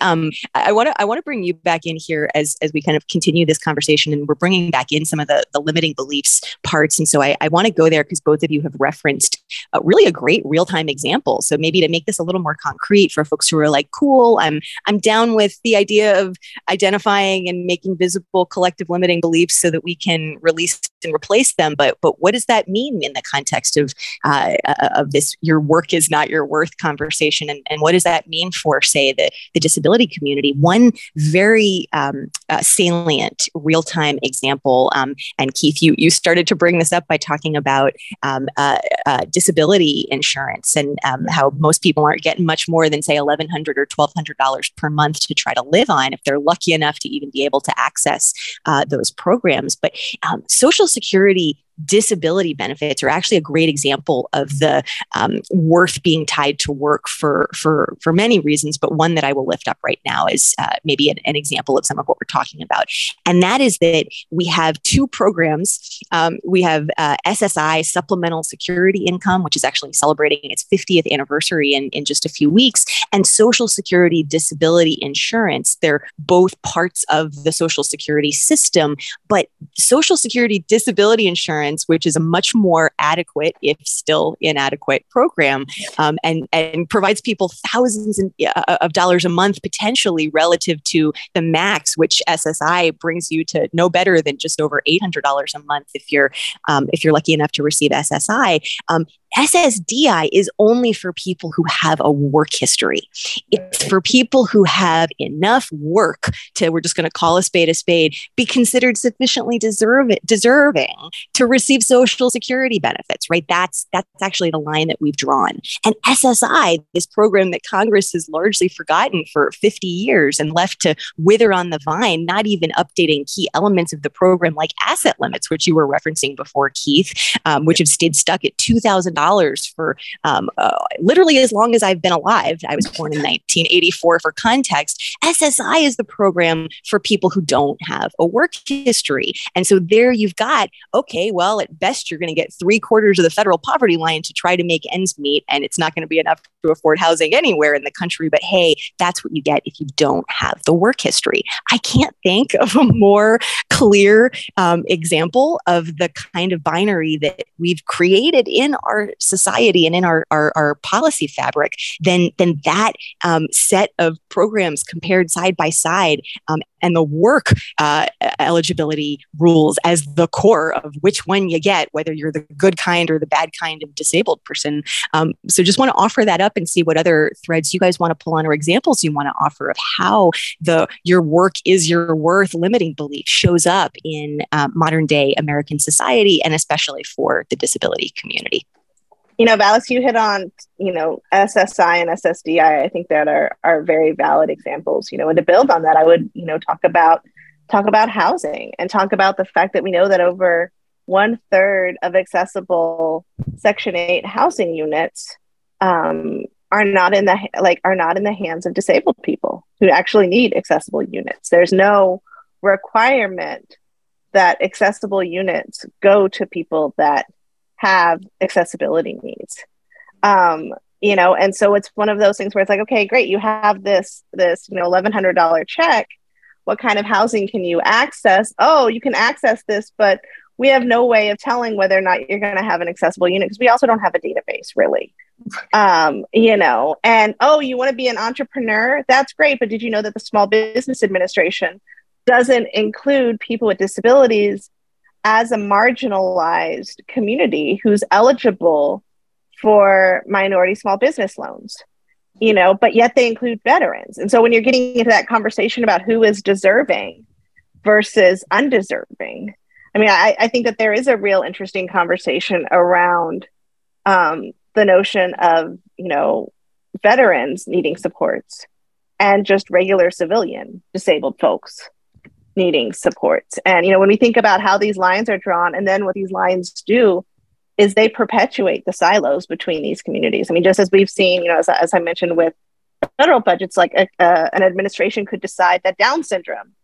um, I want to I want to bring you back in here as as we kind of continue this conversation, and we're bringing back in some of the the limiting beliefs parts. And so I, I want to go there because both of you have referenced uh, really a great real time example. So maybe to make this a little more concrete for folks who are like, cool, I'm I'm down with the idea of identifying and making visible collective limiting beliefs so that we can release and replace them. But but what does that mean in the context of uh, uh of this your work is not your worth conversation, and, and what does that mean for say the the disability community? One very um, uh, salient real time example, um, and Keith, you you started to bring this up by talking about um, uh, uh, disability insurance and um, how most people aren't getting much more than say eleven hundred or twelve hundred dollars per month to try to live on if they're lucky enough to even be able to access uh, those programs. But um, social Security disability benefits are actually a great example of the um, worth being tied to work for for for many reasons, but one that I will lift up right now is uh, maybe an, an, example of some of what we're talking about, and that is that we have two programs. Um, we have uh, SSI Supplemental Security Income, which is actually celebrating its 50th anniversary in, in just a few weeks, and Social Security Disability Insurance. They're both parts of the Social Security system, but Social Security Disability Insurance, which is a much more adequate, if still inadequate, program, um, and and provides people thousands uh, of dollars a month potentially relative to the max, which SSI brings you to no better than just over eight hundred dollars a month if you're um, if you're lucky enough to receive SSI. SSDI is only for people who have a work history. It's for people who have enough work to, we're just going to call a spade a spade, be considered sufficiently deserve deserving to receive social security benefits, right? That's, that's actually the line that we've drawn. And SSI, this program that Congress has largely forgotten for 50 years and left to wither on the vine, not even updating key elements of the program like asset limits, which you were referencing before, Keith, um, which have stayed stuck at 2000 dollars for um, uh, literally as long as I've been alive. I was born in 1984 for context. SSI is the program for people who don't have a work history. And so there you've got, okay, well, at best, you're going to get three quarters of the federal poverty line to try to make ends meet. And it's not going to be enough to afford housing anywhere in the country. But hey, that's what you get if you don't have the work history. I can't think of a more clear um, example of the kind of binary that we've created in our society and in our, our, our policy fabric, then, then that um, set of programs compared side by side um, and the work uh, eligibility rules as the core of which one you get, whether you're the good kind or the bad kind of disabled person. Um, so just want to offer that up and see what other threads you guys want to pull on or examples you want to offer of how the your work is your worth limiting belief shows up in uh, modern day American society and especially for the disability community you know, Vallas, you hit on, you know, SSI and SSDI. I think that are are very valid examples. You know, and to build on that, I would, you know, talk about talk about housing and talk about the fact that we know that over one third of accessible Section Eight housing units um, are not in the like are not in the hands of disabled people who actually need accessible units. There's no requirement that accessible units go to people that have accessibility needs. Um, you know, and so it's one of those things where it's like, okay, great, you have this this you know eleven hundred dollar check. What kind of housing can you access? Oh, you can access this, but we have no way of telling whether or not you're going to have an accessible unit because we also don't have a database really um, you know and oh you want to be an entrepreneur that's great but did you know that the small business administration doesn't include people with disabilities as a marginalized community who's eligible for minority small business loans you know but yet they include veterans. And so when you're getting into that conversation about who is deserving versus undeserving i mean i, I think that there is a real interesting conversation around um, the notion of you know veterans needing supports and just regular civilian disabled folks needing supports. And, you know, when we think about how these lines are drawn and then what these lines do is they perpetuate the silos between these communities. I mean, just as we've seen, you know, as, as I mentioned with federal budgets, like a, uh, an administration could decide that Down syndrome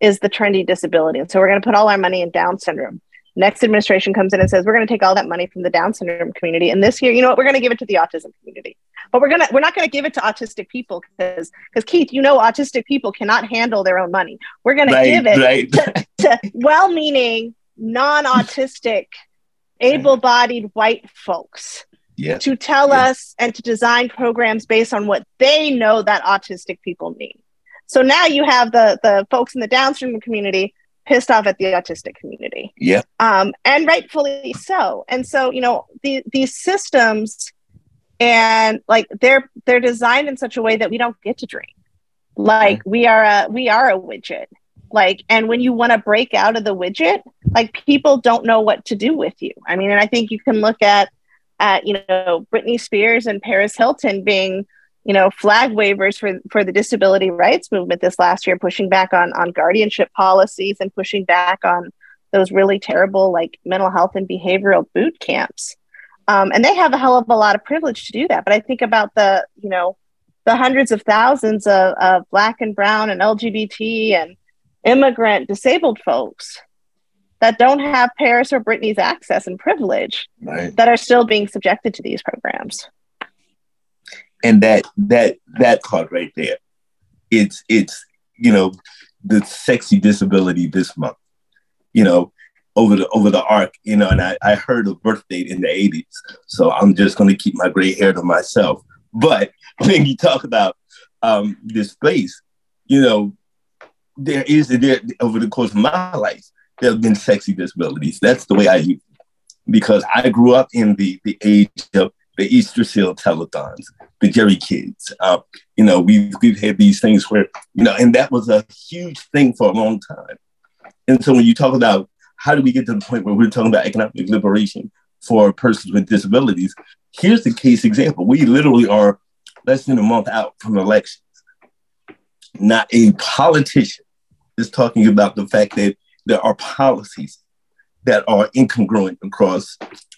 is the trendy disability. And so we're going to put all our money in Down syndrome. Next administration comes in and says, we're going to take all that money from the Down syndrome community. And this year, you know what, we're going to give it to the autism community but we're gonna we're not gonna give it to autistic people because because Keith, you know, autistic people cannot handle their own money. We're gonna right, give it right. to, to well-meaning, non-autistic, able-bodied white folks. To tell us and to design programs based on what they know that autistic people need. So now you have the the folks in the Down syndrome community pissed off at the autistic community. Yeah. Um, and rightfully so. And so, you know, the, these systems and like they're they're designed in such a way that we don't get to dream like we are a we are a widget like and when you want to break out of the widget like people don't know what to do with you i mean and i think you can look at at you know britney spears and paris hilton being you know flag wavers for for the disability rights movement this last year pushing back on on guardianship policies and pushing back on those really terrible like mental health and behavioral boot camps. Um, and they have a hell of a lot of privilege to do that. But I think about the, you know, the hundreds of thousands of, of black and brown and LGBT and immigrant disabled folks that don't have Paris or Britney's access and privilege right. that are still being subjected to these programs. And that that that part right there, it's it's you know the sexy disability this month, you know over the over the arc, you know, and I, I heard a birth date in the 80s. So I'm just gonna keep my gray hair to myself. But when you talk about um, this place, you know, there is there over the course of my life, there have been sexy disabilities. That's the way I. Because I grew up in the the age of the Easter Seal telethons, the Jerry Kids. Uh, you know, we've we've had these things where, you know, and that was a huge thing for a long time. And so when you talk about how do we get to the point where we're talking about economic liberation for persons with disabilities, here's the case example. We literally are less than a month out from elections. Not a politician is talking about the fact that there are policies that are incongruent across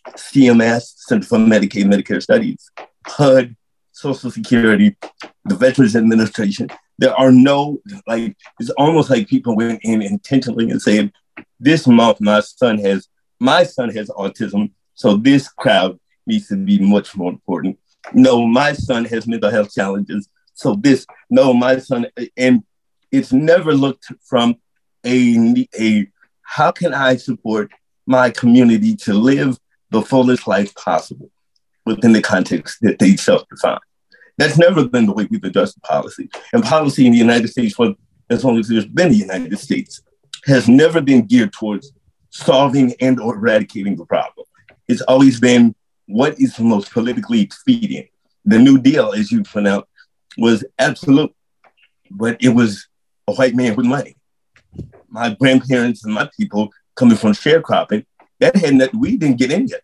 CMS, Center for Medicaid and Medicare Studies, HUD, Social Security, the Veterans Administration. There are no, like, it's almost like people went in intentionally and said, this month my son has, my son has autism, so this crowd needs to be much more important. No, my son has mental health challenges, so this, no, my son, and it's never looked from a, a how can I support my community to live the fullest life possible within the context that they self-define. That's never been the way we've addressed policy. And policy in the United States, for as long as there's been the United States, has never been geared towards solving and or eradicating the problem. It's always been what is the most politically expedient. The New Deal, as you point out, was absolute, but it was a white man with money. My grandparents and my people coming from sharecropping, that had that we didn't get any of.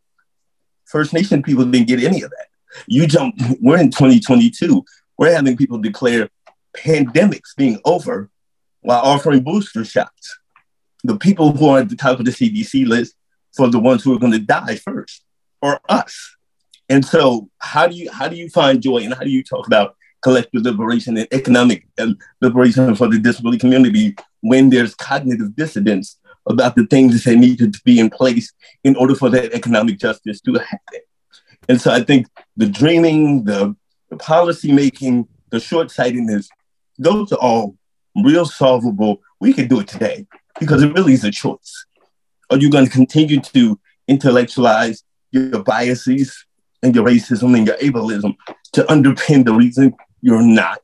First Nation people didn't get any of that. You jump, we're in 2022. We're having people declare pandemics being over while offering booster shots. The people who are at the top of the CDC list for the ones who are going to die first, or us. And so, how do you how do you find joy, and how do you talk about collective liberation and economic uh, liberation for the disability community when there's cognitive dissidence about the things that needed to be in place in order for that economic justice to happen. And so I think the dreaming, the, the policy making, the short sightedness, those are all real solvable. We can do it today because it really is a choice. Are you going to continue to intellectualize your biases and your racism and your ableism to underpin the reason you're not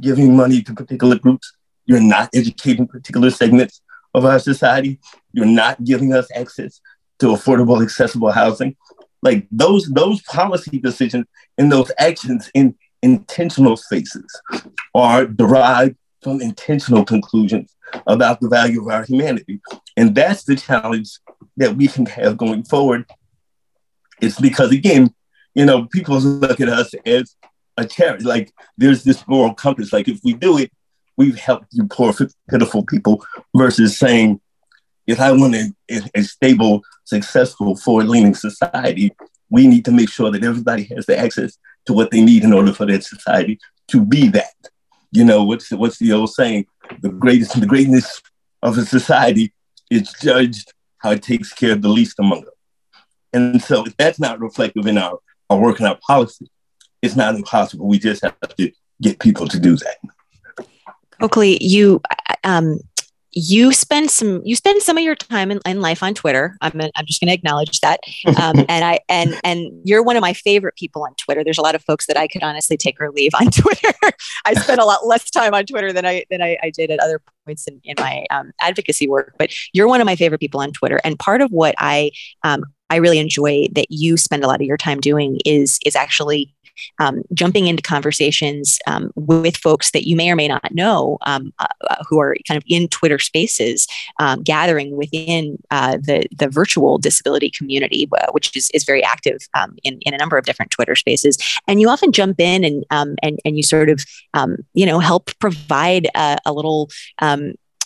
giving money to particular groups. You're not educating particular segments of our society. You're not giving us access to affordable, accessible housing. Like those, those policy decisions and those actions in intentional spaces are derived from intentional conclusions about the value of our humanity. And that's the challenge that we can have going forward. It's because, again, you know, people look at us as a charity. Like there's this moral compass. Like if we do it, we've helped you poor, pitiful people versus saying, if I want a, a stable, successful, forward-leaning society, we need to make sure that everybody has the access to what they need in order for that society to be that. You know, what's what's the old saying? The greatest, the greatness of a society is judged how it takes care of the least among them. And so if that's not reflective in our, our work and our policy, it's not impossible. We just have to get people to do that. Cokley, you um, you spend some you spend some of your time in, in life on Twitter. I'm I'm just going to acknowledge that. Um, and I and and you're one of my favorite people on Twitter. There's a lot of folks that I could honestly take or leave on Twitter. I spend a lot less time on Twitter than I than I, I did at other points in, in my um, advocacy work. But you're one of my favorite people on Twitter. And part of what I um, I really enjoy that you spend a lot of your time doing is is actually um, jumping into conversations um, with folks that you may or may not know um, uh, uh, who are kind of in Twitter spaces, um, gathering within uh, the, the virtual disability community, which is, is very active um, in, in a number of different Twitter spaces. And you often jump in and, um, and, and you sort of, you know, help provide a, a little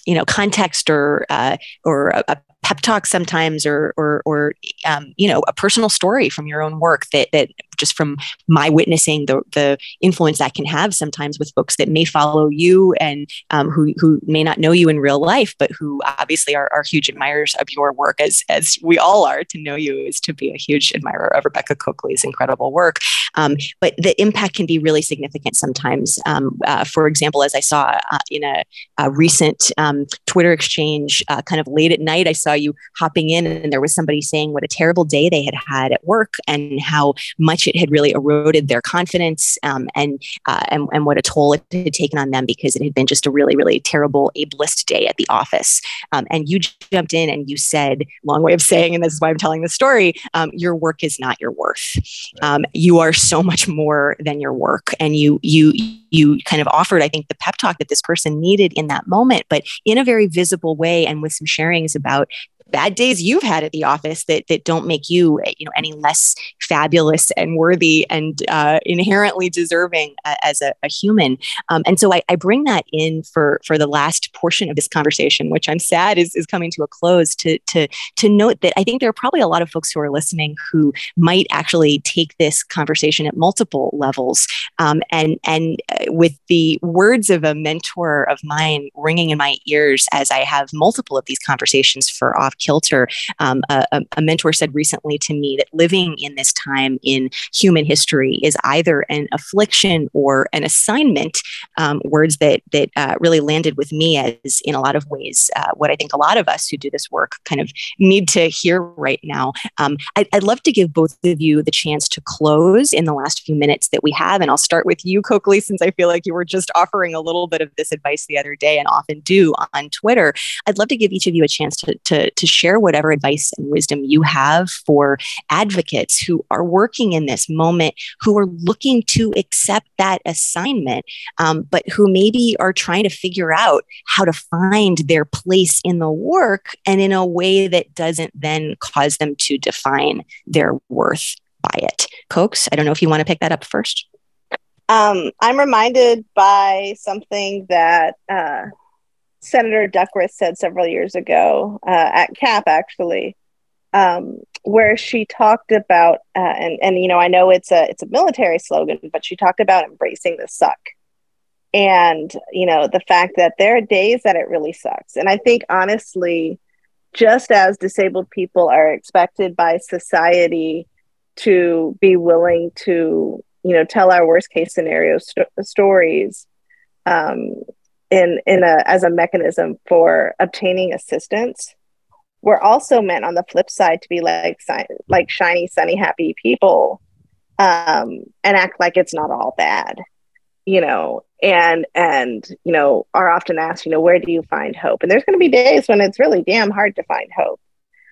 you know context or uh, or a, pep talk sometimes or or, or um, you know a personal story from your own work that that just from my witnessing the the influence that can have sometimes with folks that may follow you and um, who who may not know you in real life but who obviously are, are huge admirers of your work as as we all are. To know you is to be a huge admirer of Rebecca Cokley's incredible work. Um, but the impact can be really significant sometimes. Um, uh, for example as I saw uh, in a, a recent um, Twitter exchange uh, kind of late at night I saw you hopping in and there was somebody saying what a terrible day they had had at work and how much it had really eroded their confidence um, and, uh, and, and what a toll it had taken on them because it had been just a really really terrible ableist day at the office. Um, and you jumped in and you said, long way of saying, and this is why I'm telling the story, um, your work is not your worth. Um, you are so much more than your work, and you you you kind of offered, I think, the pep talk that this person needed in that moment, but in a very visible way and with some sharings about bad days you've had at the office that that don't make you you know any less fabulous and worthy and uh, inherently deserving uh, as a, a human. Um, and so I, I, bring that in for for the last portion of this conversation which i'm sad is, is coming to a close to to to note that i think there are probably a lot of folks who are listening who might actually take this conversation at multiple levels. Um, and and uh, with the words of a mentor of mine ringing in my ears as i have multiple of these conversations for off kilter. Um, a, a, mentor said recently to me that living in this time in human history is either an affliction or an assignment. Um, words that that uh, really landed with me as, in a lot of ways, uh, what I think a lot of us who do this work kind of need to hear right now. Um, I, I'd love to give both of you the chance to close in the last few minutes that we have, and I'll start with you, Cokley, since I feel like you were just offering a little bit of this advice the other day, and often do on Twitter. I'd love to give each of you a chance to to, to share whatever advice and wisdom you have for advocates who are working in this moment, who are looking to accept that assignment, um, but who maybe are trying to figure out how to find their place in the work and in a way that doesn't then cause them to define their worth by it. Cokes, I don't know if you want to pick that up first. Um, I'm reminded by something that uh, Senator Duckworth said several years ago uh, at CAP, actually, um, where she talked about uh, and and you know I know it's a it's a military slogan, but she talked about embracing the suck, and you know the fact that there are days that it really sucks, and I think honestly, just as disabled people are expected by society to be willing to you know tell our worst case scenario st- stories um, in in a as a mechanism for obtaining assistance we're also meant on the flip side to be like like shiny sunny happy people um, and act like it's not all bad you know? And and you know are often asked you know where do you find hope? And there's going to be days when it's really damn hard to find hope.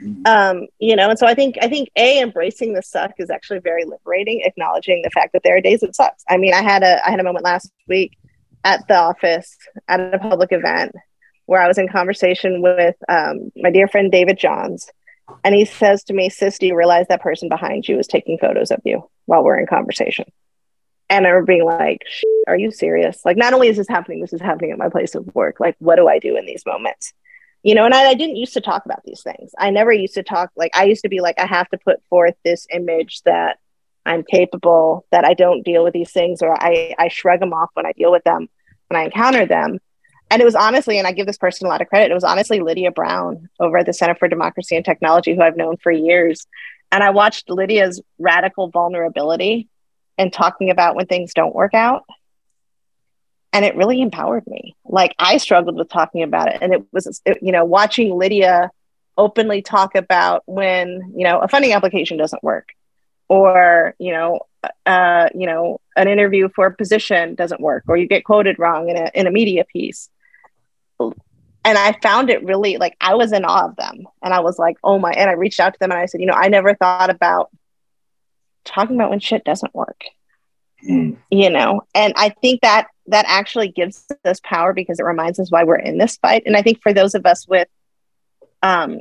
Mm-hmm. um, you know and so i think i think a embracing the suck is actually very liberating acknowledging the fact that there are days it sucks. I mean i had a i had a moment last week at the office at a public event where I was in conversation with um, my dear friend David Johns. And he says to me, Sis, do you realize that person behind you is taking photos of you while we're in conversation? And I remember being like, Are you serious? Like, not only is this happening, this is happening at my place of work. Like, what do I do in these moments? You know, and I, I didn't used to talk about these things. I never used to talk, like, I used to be like, I have to put forth this image that I'm capable, that I don't deal with these things, or I, I shrug them off when I deal with them, when I encounter them. And it was honestly, and I give this person a lot of credit, it was honestly Lydia Brown over at the Center for Democracy and Technology, who I've known for years. And I watched Lydia's radical vulnerability and talking about when things don't work out. And it really empowered me. Like I struggled with talking about it. And it was, it, you know, watching Lydia openly talk about when, you know, a funding application doesn't work or you know uh, you know an interview for a position doesn't work or you get quoted wrong in a, in a media piece. And i found it really like i was in awe of them. And i was like oh my and i reached out to them and i said you know i never thought about talking about when shit doesn't work. Mm. you know and i think that that actually gives us power because it reminds us why we're in this fight. And i think for those of us with um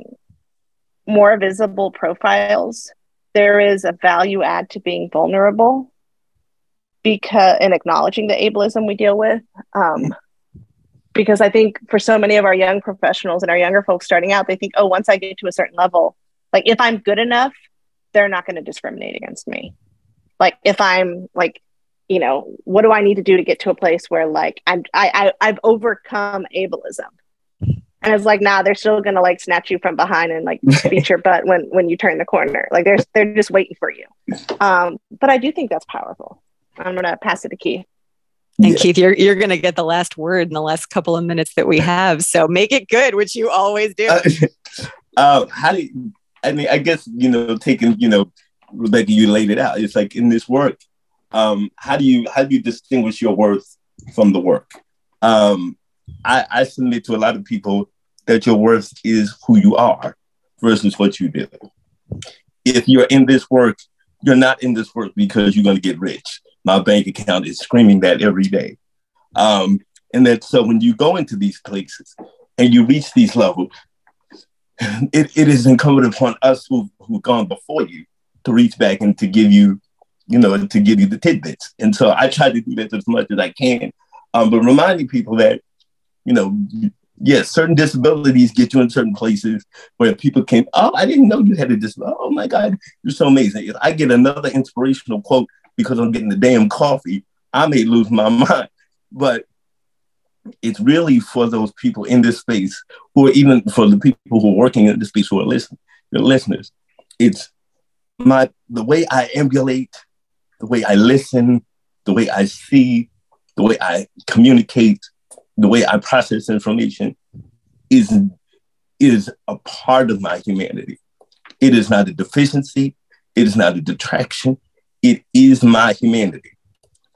more visible profiles there is a value add to being vulnerable because and acknowledging the ableism we deal with um, because I think for so many of our young professionals and our younger folks starting out, they think, oh, once I get to a certain level, like if I'm good enough, they're not going to discriminate against me. Like if I'm like, you know, what do I need to do to get to a place where like I'm I, I I've overcome ableism. And it's like, nah, they're still gonna like snatch you from behind and like beat your butt when when you turn the corner. Like they're they're just waiting for you. Um, but I do think that's powerful. I'm gonna pass it to Keith. And yeah. Keith, you're you're going to get the last word in the last couple of minutes that we have. So make it good, which you always do. Uh, uh, how do you, I mean? I guess you know, taking you know, Rebecca, you laid it out. It's like in this work, um, how do you how do you distinguish your worth from the work? Um, I, I submit to a lot of people that your worth is who you are versus what you do. If you're in this work, you're not in this work because you're going to get rich my bank account is screaming that every day. Um, and that so when you go into these places and you reach these levels, it, it is incumbent upon us who, who've gone before you to reach back and to give you, you know, to give you the tidbits. And so I try to do that as much as I can. Um, but reminding people that, you know, yes, certain disabilities get you in certain places where people can, oh, I didn't know you had a disability. Oh my God, you're so amazing. If I get another inspirational quote because I'm getting the damn coffee, I may lose my mind. But it's really for those people in this space are even for the people who are working in this space who are listening, the listeners. It's my the way I emulate, the way I listen, the way I see, the way I communicate, the way I process information is is a part of my humanity. It is not a deficiency. It is not a detraction it is my humanity.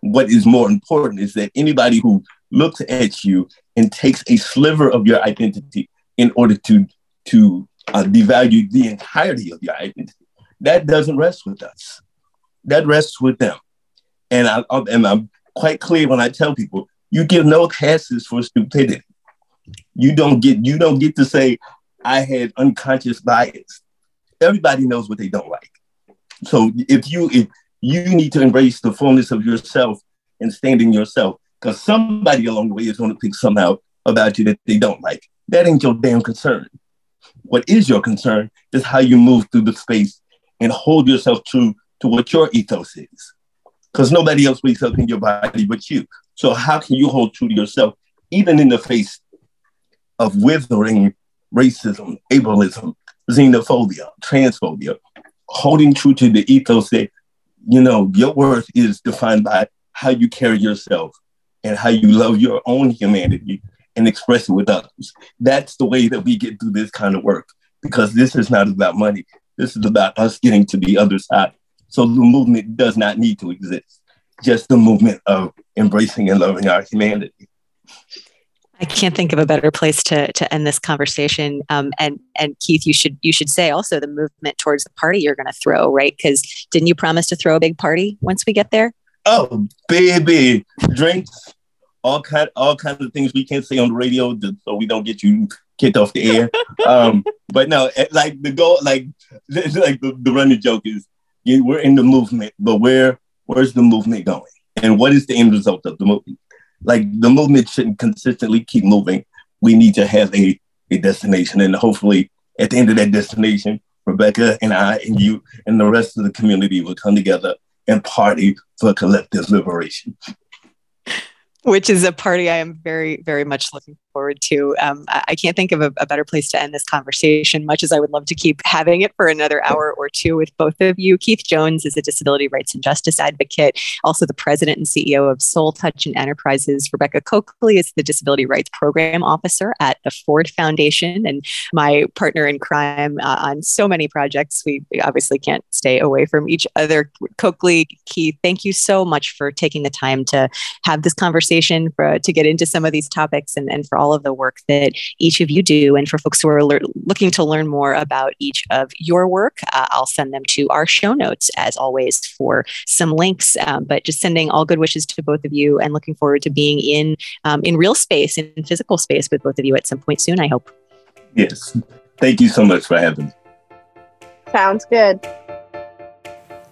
What is more important is that anybody who looks at you and takes a sliver of your identity in order to, to uh, devalue the entirety of your identity, that doesn't rest with us. That rests with them. And, I, and I'm quite clear when I tell people, you give no passes for stupidity. You don't get you don't get to say I had unconscious bias. Everybody knows what they don't like. So if you if you need to embrace the fullness of yourself and stand in yourself because somebody along the way is going to think something out about you that they don't like. That ain't your damn concern. What is your concern is how you move through the space and hold yourself true to what your ethos is. Because nobody else wakes up in your body but you. So, how can you hold true to yourself, even in the face of withering racism, ableism, xenophobia, transphobia, holding true to the ethos that you know, your worth is defined by how you carry yourself and how you love your own humanity and express it with others. That's the way that we get through this kind of work because this is not about money. This is about us getting to the other side. So the movement does not need to exist, just the movement of embracing and loving our humanity. I can't think of a better place to to end this conversation. Um, and and Keith, you should you should say also the movement towards the party you're going to throw, right? Because didn't you promise to throw a big party once we get there? Oh, baby, drinks, all kind all kinds of things we can't say on the radio, so we don't get you kicked off the air. um, but no, like the goal, like like the, the running joke is, yeah, we're in the movement, but where where's the movement going, and what is the end result of the movement? like the movement shouldn't consistently keep moving. We need to have a, a destination. And hopefully at the end of that destination, Rebecca and I and you and the rest of the community will come together and party for collective liberation which is a party I am very, very much looking forward to. Um, I can't think of a, a, better place to end this conversation, much as I would love to keep having it for another hour or two with both of you. Keith Jones is a disability rights and justice advocate, also the president and CEO of Soul Touch and Enterprises. Rebecca Cokley is the disability rights program officer at the Ford Foundation and my partner in crime uh, on so many projects. We obviously can't stay away from each other. Cokley, Keith, thank you so much for taking the time to have this conversation for, to get into some of these topics and, and for all of the work that each of you do. And for folks who are le- looking to learn more about each of your work, uh, I'll send them to our show notes as always for some links. Um, but just sending all good wishes to both of you and looking forward to being in um, in real space, in physical space with both of you at some point soon, I hope. Yes. Thank you so much for having me. Sounds good.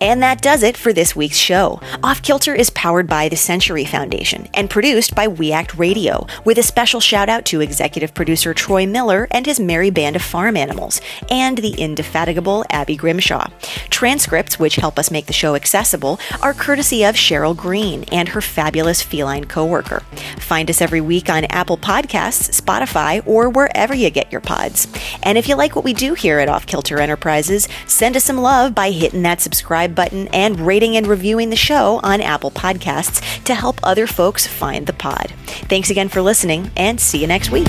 And that does it for this week's show. Off Kilter is powered by the Century Foundation and produced by We Act Radio, with a special shout out to executive producer Troy Miller and his merry band of farm animals, and the indefatigable Abby Grimshaw. Transcripts, which help us make the show accessible, are courtesy of Cheryl Green and her fabulous feline coworker. Find us every week on Apple Podcasts, Spotify, or wherever you get your pods. And if you like what we do here at Off Kilter Enterprises, send us some love by hitting that subscribe button and rating and reviewing the show on Apple Podcasts to help other folks find the pod. Thanks again for listening, and see you next week.